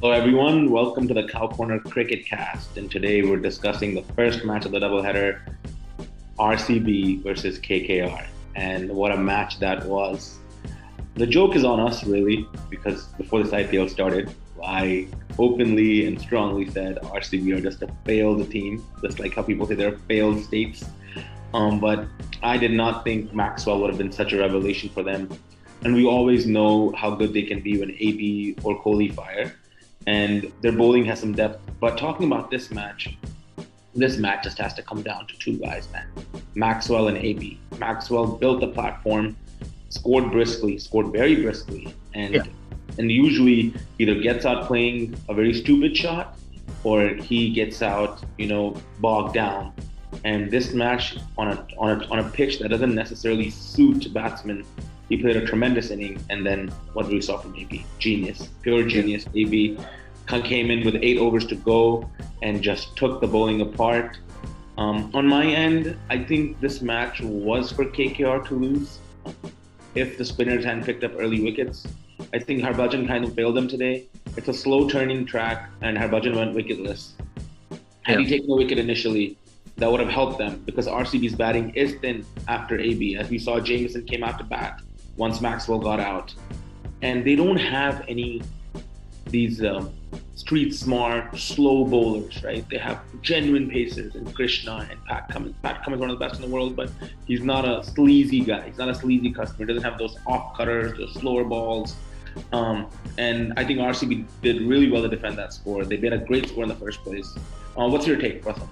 Hello, everyone. Welcome to the Cow Corner Cricket Cast. And today we're discussing the first match of the doubleheader RCB versus KKR. And what a match that was. The joke is on us, really, because before this IPL started, I openly and strongly said RCB are just a failed team, just like how people say they're failed states. Um, but I did not think Maxwell would have been such a revelation for them. And we always know how good they can be when AB or Kohli fire and their bowling has some depth. But talking about this match, this match just has to come down to two guys, man Maxwell and AB. Maxwell built the platform, scored briskly, scored very briskly, and yeah. and usually either gets out playing a very stupid shot or he gets out, you know, bogged down. And this match on a on a on a pitch that doesn't necessarily suit batsmen he played a tremendous inning, and then what we saw from AB, genius, pure genius. AB came in with eight overs to go and just took the bowling apart. Um, on my end, I think this match was for KKR to lose. If the spinners hadn't picked up early wickets, I think Harbhajan kind of failed them today. It's a slow turning track, and Harbhajan went wicketless. Had yeah. he taken a wicket initially, that would have helped them because RCB's batting is thin after AB. As we saw, Jamieson came out to bat once Maxwell got out. And they don't have any these um, street smart, slow bowlers, right? They have genuine paces and Krishna and Pat Cummins. Pat Cummins is one of the best in the world, but he's not a sleazy guy. He's not a sleazy customer. He doesn't have those off cutters, those slower balls. Um, and I think RCB did really well to defend that score. They made a great score in the first place. Uh, what's your take, Russell?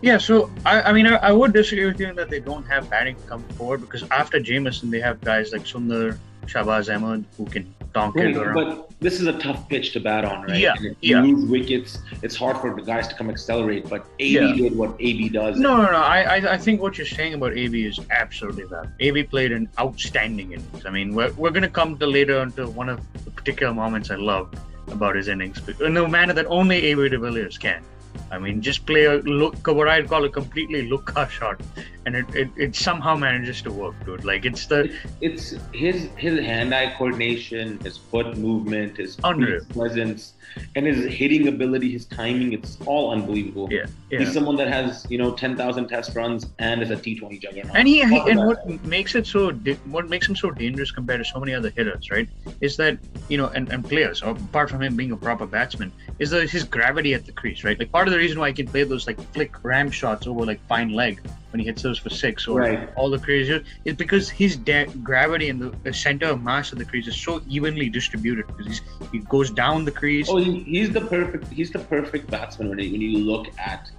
Yeah, so I, I mean, I, I, would disagree with you in that they don't have batting to come forward because after Jamieson, they have guys like Sundar, Shahbaz Ahmed who can donk right, it around. But this is a tough pitch to bat on, right? Yeah. And if you yeah. lose wickets, it's hard for the guys to come accelerate. But AB yeah. did what AB does. No, no, no. I, I, I think what you're saying about AB is absolutely valid. AB played an outstanding innings. I mean, we're, we're going to come to later into one of the particular moments I love about his innings in a manner that only AB de Villiers can. I mean, just play a look, what I'd call a completely Luca shot, and it, it, it somehow manages to work, dude. Like it's the it's his his hand-eye coordination, his foot movement, his presence, and his hitting ability, his timing. It's all unbelievable. Yeah, yeah. he's someone that has you know ten thousand test runs and is a T Twenty juggernaut. And he, he and what makes it so what makes him so dangerous compared to so many other hitters, right? Is that you know and, and players, apart from him being a proper batsman, is that his gravity at the crease, right? Like part of the reason why he can play those like flick ram shots over like fine leg when he hits those for six or right. all the crazier is because his de- gravity and the, the, center of mass of the crease is so evenly distributed because he goes down the crease. Oh, he, he's the perfect he's the perfect batsman when, when you look at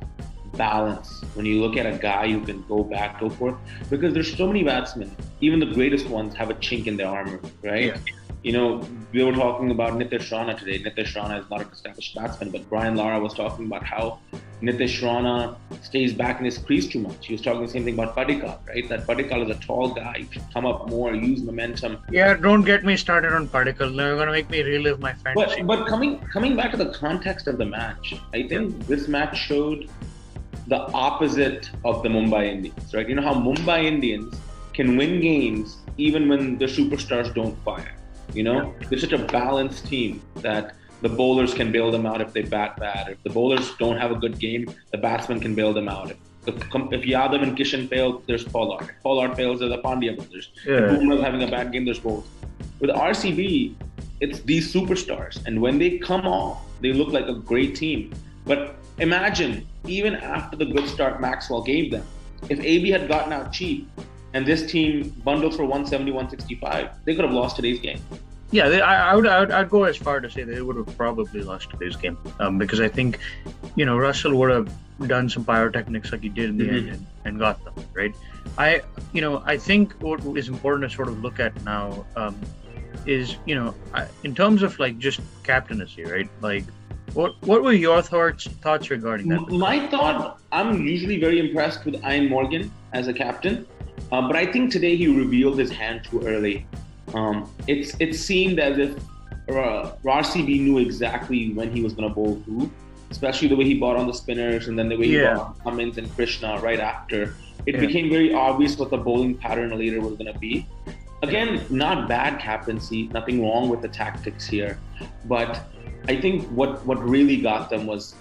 balance when you look at a guy who can go back go forth because there's so many batsmen even the greatest ones have a chink in their armor right yeah you know, we were talking about Nitish Rana today. Nitish Rana is not an established batsman, but Brian Lara was talking about how Nitish Rana stays back in his crease too much. He was talking the same thing about Padikkal, right? That Padikkal is a tall guy. Should come up more, use momentum. Yeah, don't get me started on Padikkal. you're going to make me relive my fantasy. But, but coming coming back to the context of the match, I think yeah. this match showed the opposite of the Mumbai Indians, right? You know how Mumbai Indians can win games even when the superstars don't fire you know, they're such a balanced team that the bowlers can bail them out if they bat bad. If the bowlers don't have a good game, the batsmen can bail them out. If, if Yadav and Kishan fail, there's Pollard. If Pollard fails, there's the Pandya brothers. Yeah. If Bumrah's having a bad game, there's Boult. With RCB, it's these superstars, and when they come off, they look like a great team. But imagine, even after the good start Maxwell gave them, if AB had gotten out cheap, and this team bundled for 170, 165, they could have lost today's game. Yeah, I, I, would, I, would, I'd go as far to say they would have probably lost today's game um, because I think, you know, Russell would have done some pyrotechnics like he did in the mm-hmm. end and, and, got them right. I, you know, I think what is important to sort of look at now um, is, you know, in terms of like just captaincy, right? Like, what what were your thoughts thoughts regarding that? My thought, I'm usually very impressed with Eoin Morgan as a captain. Um, but I think today he revealed his hand too early. Um, it's it seemed as if uh, RCB knew exactly when he was going to bowl who, especially the way he bought on the spinners and then the way he yeah. bought on Cummins and Krishna right after. It yeah. became very obvious what the bowling pattern later was going to be. Again, not bad captaincy, nothing wrong with the tactics here, but I think what what really got them was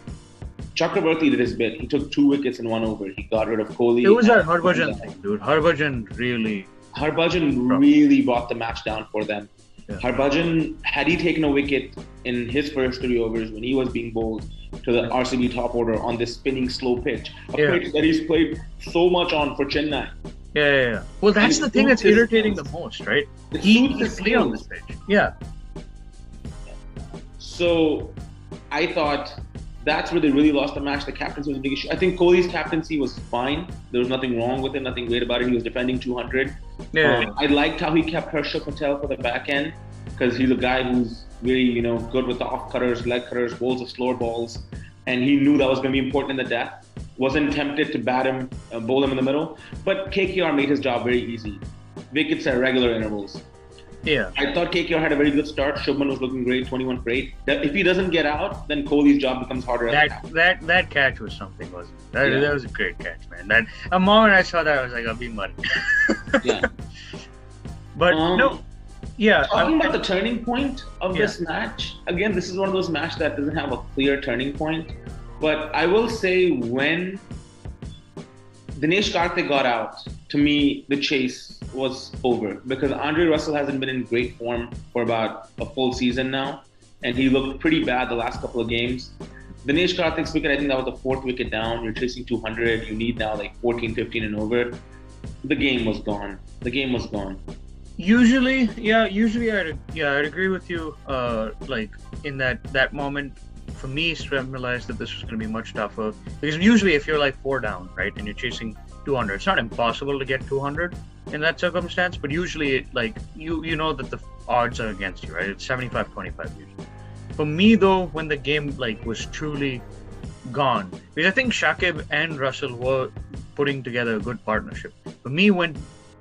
Chakrabarti did his bit. He took two wickets in one over. He got rid of Kohli. It was that Harbhajan thing, dude. Harbhajan really. Harbhajan really brought the match down for them. Yeah. Harbhajan, had he taken a wicket in his first three overs when he was being bowled to the RCB top order on this spinning slow pitch, a Yeah. pitch that he's played so much on for Chennai. Yeah, yeah, yeah. Well, that's the thing that's his irritating the most, right? He his play on this pitch. Yeah. So I thought that's where they really lost the match. The captaincy was a big issue. I think Kohli's captaincy was fine. There was nothing wrong with it, nothing great about it. He was defending 200. Yeah. Um, I liked how he kept Harshal Patel for the back end because he's a guy who's really, you know, good with the off cutters, leg cutters, bowls of slower balls, and he knew that was going to be important in the death. Wasn't tempted to bat him, uh, bowl him in the middle, but KKR made his job very easy. Wickets at regular intervals. Yeah. I thought KKR had a very good start. Shubman was looking great, 21 for 8. If he doesn't get out, then Kohli's job becomes harder. at That that that catch was something, wasn't it? That, Yeah. that was a great catch, man. That a moment I saw that, I was like, I'll be muddy. Yeah. But Um, no, yeah. Talking I- about the turning point of Yeah. this match, again, this is one of those matches that doesn't have a clear turning point. But I will say when Dinesh Karthik got out, to me, the chase was over because Andre Russell hasn't been in great form for about a full season now, and he looked pretty bad the last couple of games. Dinesh Karthik's wicket, I think that was the fourth wicket down. You're chasing 200. You need now like 14, 15 and over. The game was gone. The game was gone. usually yeah usually i'd yeah i'd agree with you uh like in that that moment for me Srem realized that this was going to be much tougher because usually if you're like four down right and you're chasing 200 it's not impossible to get 200 in that circumstance but usually it like you you know that the odds are against you right it's 75 25 usually for me though when the game like was truly gone because i think shakib and russell were putting together a good partnership for me when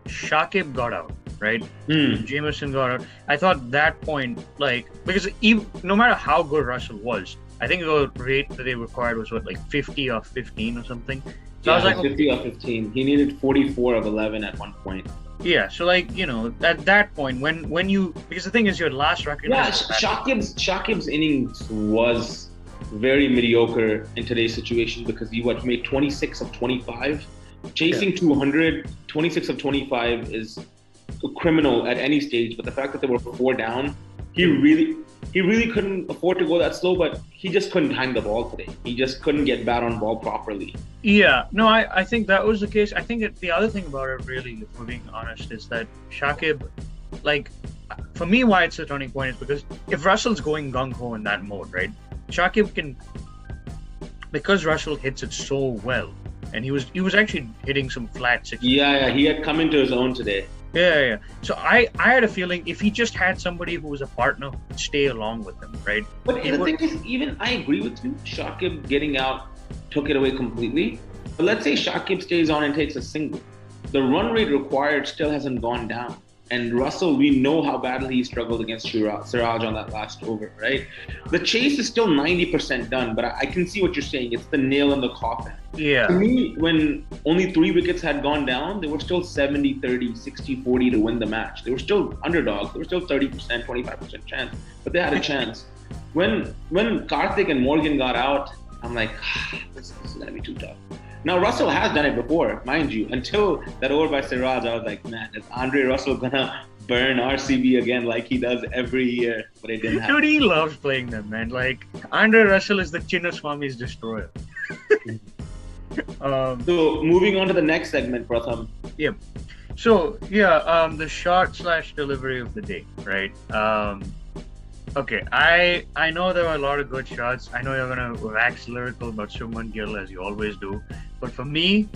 shakib got out right Hmm. Jamieson got out. I thought that point, like, because even, no matter how good Russell was, I think the rate that they required was what, like 50 or 15 or something. So I was Yeah, like, 50 or 15. He needed 44 of 11 at one point. yeah. So like, you know, at that point, when when you because the thing is, your last record. Yeah, is- Shakib's Shakib's innings was very mediocre in today's situation because he what made 26 of 25. Chasing 200, 26 of 25 is criminal at any stage. But the fact that they were four down, he hmm. really he really couldn't afford to go that slow. But he just couldn't hang the ball today. He just couldn't get bat on ball properly. Yeah, no, I, I think that was the case. I think that the other thing about it, really, if we're being honest, is that Shakib, like, for me, why it's a turning point is because if Russell's going gung ho in that mode, right, Shakib can, because Russell hits it so well, and he was he was actually hitting some flat six. Yeah, yeah, he had come into his own today. Yeah, yeah. So I I had a feeling if he just had somebody who was a partner stay along with him, right? But the would- thing is, even I agree with you. Shakib getting out took it away completely. But let's say Shakib stays on and takes a single. The run rate required still hasn't gone down. And Russell, we know how badly he struggled against Siraj on that last over, right? The chase is still 90% done, but I, can see what you're saying. It's the nail in the coffin. Yeah. To me, when only three wickets had gone down, they were still 70 30, 60 40 to win the match. They were still underdogs. They were still 30%, 25% chance, but they had a chance. When when Karthik and Morgan got out, I'm like, ah, this, this is going to be too tough. Now, Russell has done it before, mind you. Until that over by Siraj, I was like, man, is Andre Russell to burn RCB again like he does every year? But it didn't happen. dude, he loves playing them, man. Like Andre Russell is the Chinnaswamy's destroyer. um, So, moving on to the next segment, Pratham. Yep. So yeah, um, the shot slash delivery of the day, right? Um, okay, I I know there were a lot of good shots. I know you're gonna wax lyrical about Shubman Gill as you always do, but for me,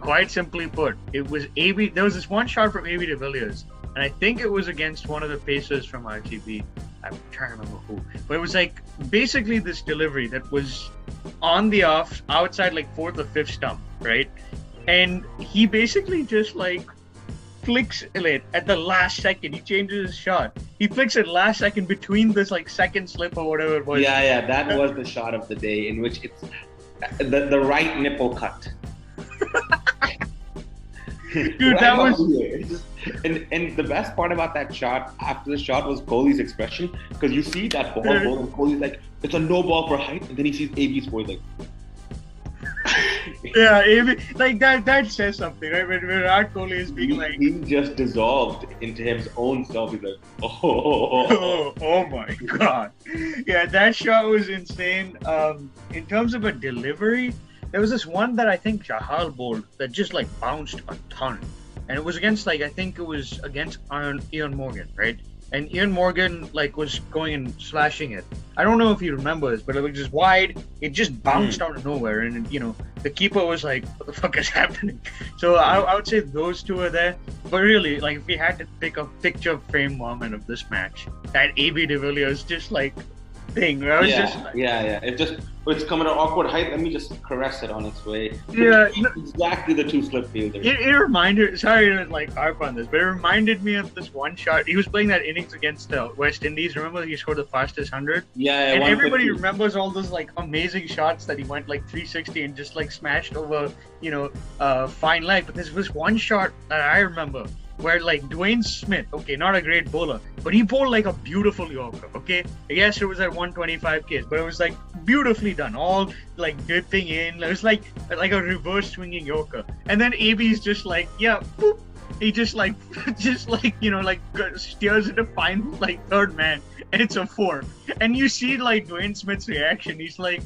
quite simply put, it was AB. There was this one shot from AB de Villiers, and I think it was against one of the Pacers from RTB. I'm trying to remember who, but it was like basically this delivery that was on the off outside like fourth or fifth stump, right? And he basically just like flicks it at the last second. He changes his shot. He flicks it last second between this like second slip or whatever it was. Yeah, yeah, that was the shot of the day in which it's the, the right nipple cut. Dude, that was- here. And and the best part about that shot after the shot was Kohli's expression because you see that ball go and Kohli's like it's a no ball for height and then he sees AB's boy like yeah, AB, like that that says something, right? When Virat Kohli is being he, like he just dissolved into his own self. He's like, oh, oh, oh my god, yeah, that shot was insane. Um, in terms of a delivery, there was this one that I think Chahal bowled that just like bounced a ton, and it was against like I think it was against Eoin, Eoin Morgan, right? And Eoin Morgan like was going and slashing it. I don't know if you remember this, but it was just wide. It just bounced mm. out of nowhere, and you know the keeper was like, "What the fuck is happening?" So I, I, would say those two are there. But really, like if we had to pick a picture frame moment of this match, that AB de Villiers just like thing. I was yeah, just like, yeah, yeah. It just it's coming at awkward height. Let me just caress it on its way. Yeah, exactly the two slip fielders. It, it reminded. Sorry to like harp on this, but it reminded me of this one shot. He was playing that innings against the West Indies. Remember, he scored the fastest hundred. Yeah, and everybody remembers all those like amazing shots that he went like 360 and just like smashed over, you know, uh, fine leg. But this was one shot that I remember where like Dwayne Smith, okay, not a great bowler, but he bowled like a beautiful Yorker, okay? Yes, it was at 125 Ks, but it was like beautifully done, all like dipping in. It was like like a reverse swinging Yorker. And then AB's just like, yeah, boop. He just like, just like you know, like steers into fine like third man, and it's a four. And you see like Dwayne Smith's reaction. He's like,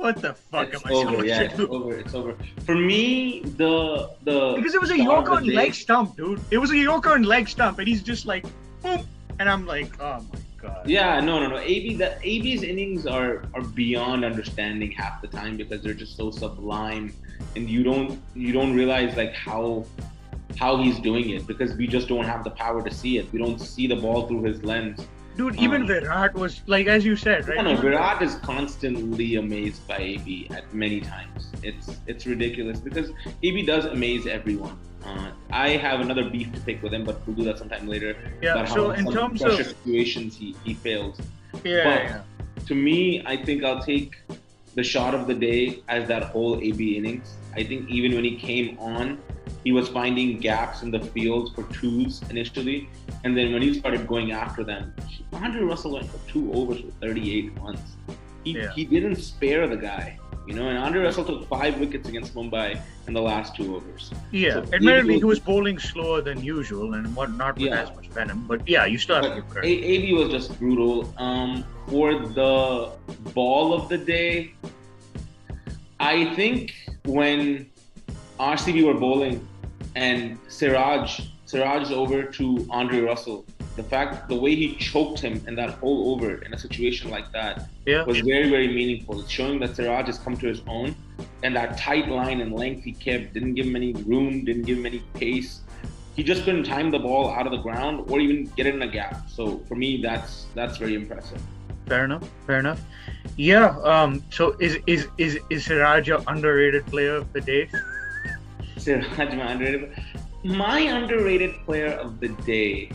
what the fuck it's am I over, yeah, It's over. It's over. For me, the the because it was a Yorker on leg stump, dude. It was a Yorker on leg stump, and he's just like, boom, and I'm like, oh my god. Yeah, no, no, no. AB the AB's innings are are beyond understanding half the time because they're just so sublime, and you don't you don't realize like how how he's doing it because we just don't have the power to see it. We don't see the ball through his lens. Dude, even um, Virat was like, as you said, right? No, no, Virat is constantly amazed by AB at many times. It's it's ridiculous because AB does amaze everyone. Uh, I have another beef to pick with him, but we'll do that sometime later. Yeah. So in terms of situations, he he fails. Yeah, but yeah. To me, I think I'll take the shot of the day as that whole AB innings. I think even when he came on, he was finding gaps in the field for twos initially, and then when he started going after them, Andre Russell went for two overs for 38 runs. He, yeah. he didn't spare the guy, you know. And Andre Russell took five wickets against Mumbai in the last two overs. Yeah, so admittedly, he was bowling slower than usual and what not with yeah. as much venom. But yeah, you still have to give credit. AB was just brutal. Um, for the ball of the day, I think when RCB were bowling and Siraj Siraj over to Andre Russell. The fact, the way he choked him in that whole over in a situation like that yeah. was very, very meaningful. It's showing that Siraj has come to his own, and that tight line and length he kept didn't give him any room, didn't give him any pace. He just couldn't time the ball out of the ground or even get it in a gap. So for me, that's that's very impressive. Fair enough. Fair enough. Yeah. Um. So is is is is Siraj your underrated player of the day? Siraj, my underrated. My underrated player of the day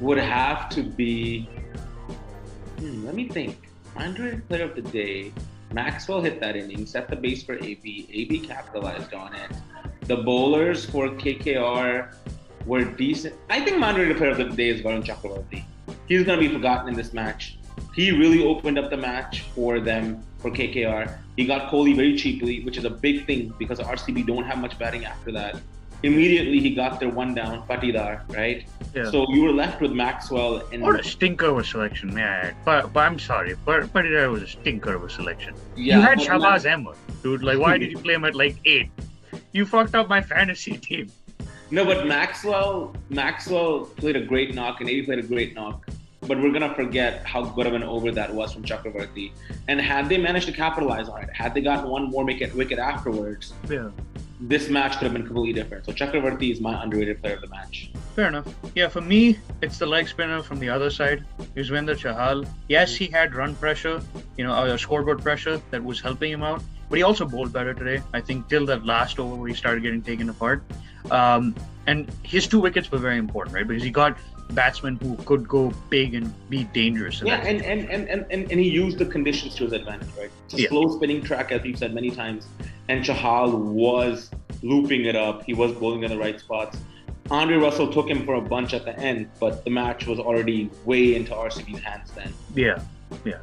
would have to be. Hmm, let me think. My underrated player of the day. Maxwell hit that inning, set the base for AB. AB capitalized on it. The bowlers for KKR were decent. I think my underrated player of the day is Varun Chakravarti. He's going to be forgotten in this match. He really opened up the match for them for KKR. He got Kohli very cheaply, which is a big thing because RCB don't have much batting after that. Immediately he got their one down, Patidar, right? Yeah. So you were left with Maxwell and What a stinker of a selection, may I add. But, but I'm sorry, but Patidar was a stinker of a selection. Yeah, you had Shahbaz Ahmed, dude. Like why did you play him at like eight? You fucked up my fantasy team. No, but Maxwell Maxwell played a great knock and 80 played a great knock but we're gonna forget how good of an over that was from Chakravarti. And had they managed to capitalize on it, had they gotten one more wicket, wicket afterwards, yeah. this match could have been completely different. So Chakravarti is my underrated player of the match. Fair enough. Yeah, for me, it's the leg spinner from the other side, Yuzvendra Chahal. Yes, he had run pressure, you know, uh, scoreboard pressure that was helping him out, but he also bowled better today. I think till that last over where he started getting taken apart. Um, and his two wickets were very important, right? Because he got batsman who could go big and be dangerous. Yeah, and, and, and, and, and, he used the conditions to his advantage, right? It's a yeah. slow spinning track, as we've said many times. And Chahal was looping it up. He was bowling in the right spots. Andre Russell took him for a bunch at the end, but the match was already way into RCB's hands then. Yeah, yeah.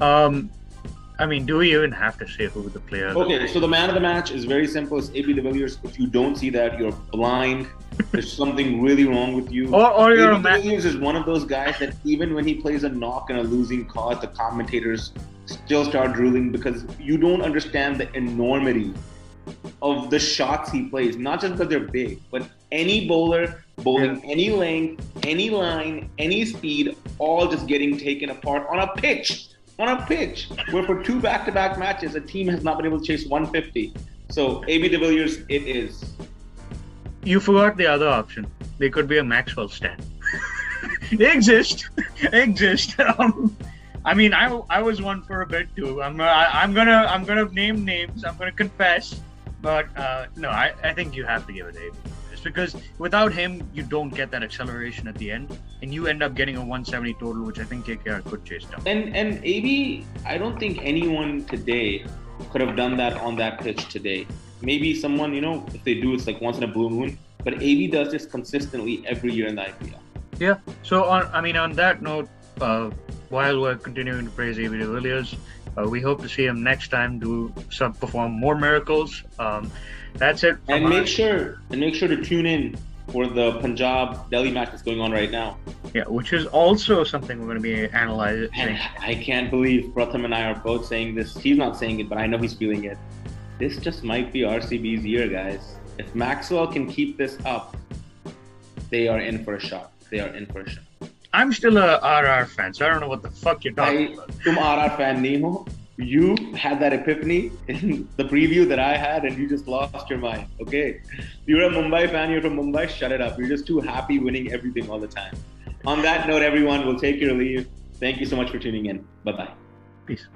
Um, I mean, do we even have to say who the player? Okay, so the man of the match is very simple. It's AB de Villiers. If you don't see that, you're blind. There's something really wrong with you. Or, or you're AB a de man. Villiers is one of those guys that even when he plays a knock and a losing cause, the commentators still start drooling because you don't understand the enormity of the shots he plays. Not just because they're big, but any bowler bowling any length, any line, any speed, all just getting taken apart on a pitch. On a pitch, where for two back-to-back matches, a team has not been able to chase 150. So AB de Villiers, it is. You forgot the other option. They could be a Maxwell stand. they exist. they exist. Um, I mean, I, I was one for a bit too. I'm I, I'm gonna I'm gonna name names. I'm gonna confess, but uh, no, I, I think you have to give it to. Just because without him, you don't get that acceleration at the end, and you end up getting a 170 total, which I think KKR could chase down. And and AB, I don't think anyone today could have done that on that pitch today. Maybe someone, you know, if they do, it's like once in a blue moon. But AB does this consistently every year in the IPL. Yeah. So on, I mean, on that note, uh, while we're continuing to praise AB de Villiers, uh, we hope to see him next time do some perform more miracles. Um, that's it. And make us. sure and make sure to tune in for the Punjab Delhi match that's going on right now. Yeah, which is also something we're going to be analyzing. And I can't believe Pratham and I are both saying this. He's not saying it, but I know he's feeling it. This just might be RCB's year, guys. If Maxwell can keep this up, they are in for a shot. They are in for a shot. I'm still a RR fan, so I don't know what the fuck you're talking I, about. तुम RR fan नहीं हो. You had that epiphany in the preview that I had, and you just lost your mind. Okay, you're a Mumbai fan. You're from Mumbai. Shut it up. You're just too happy winning everything all the time. On that note, everyone, we'll take your leave. Thank you so much for tuning in. Bye bye. Peace.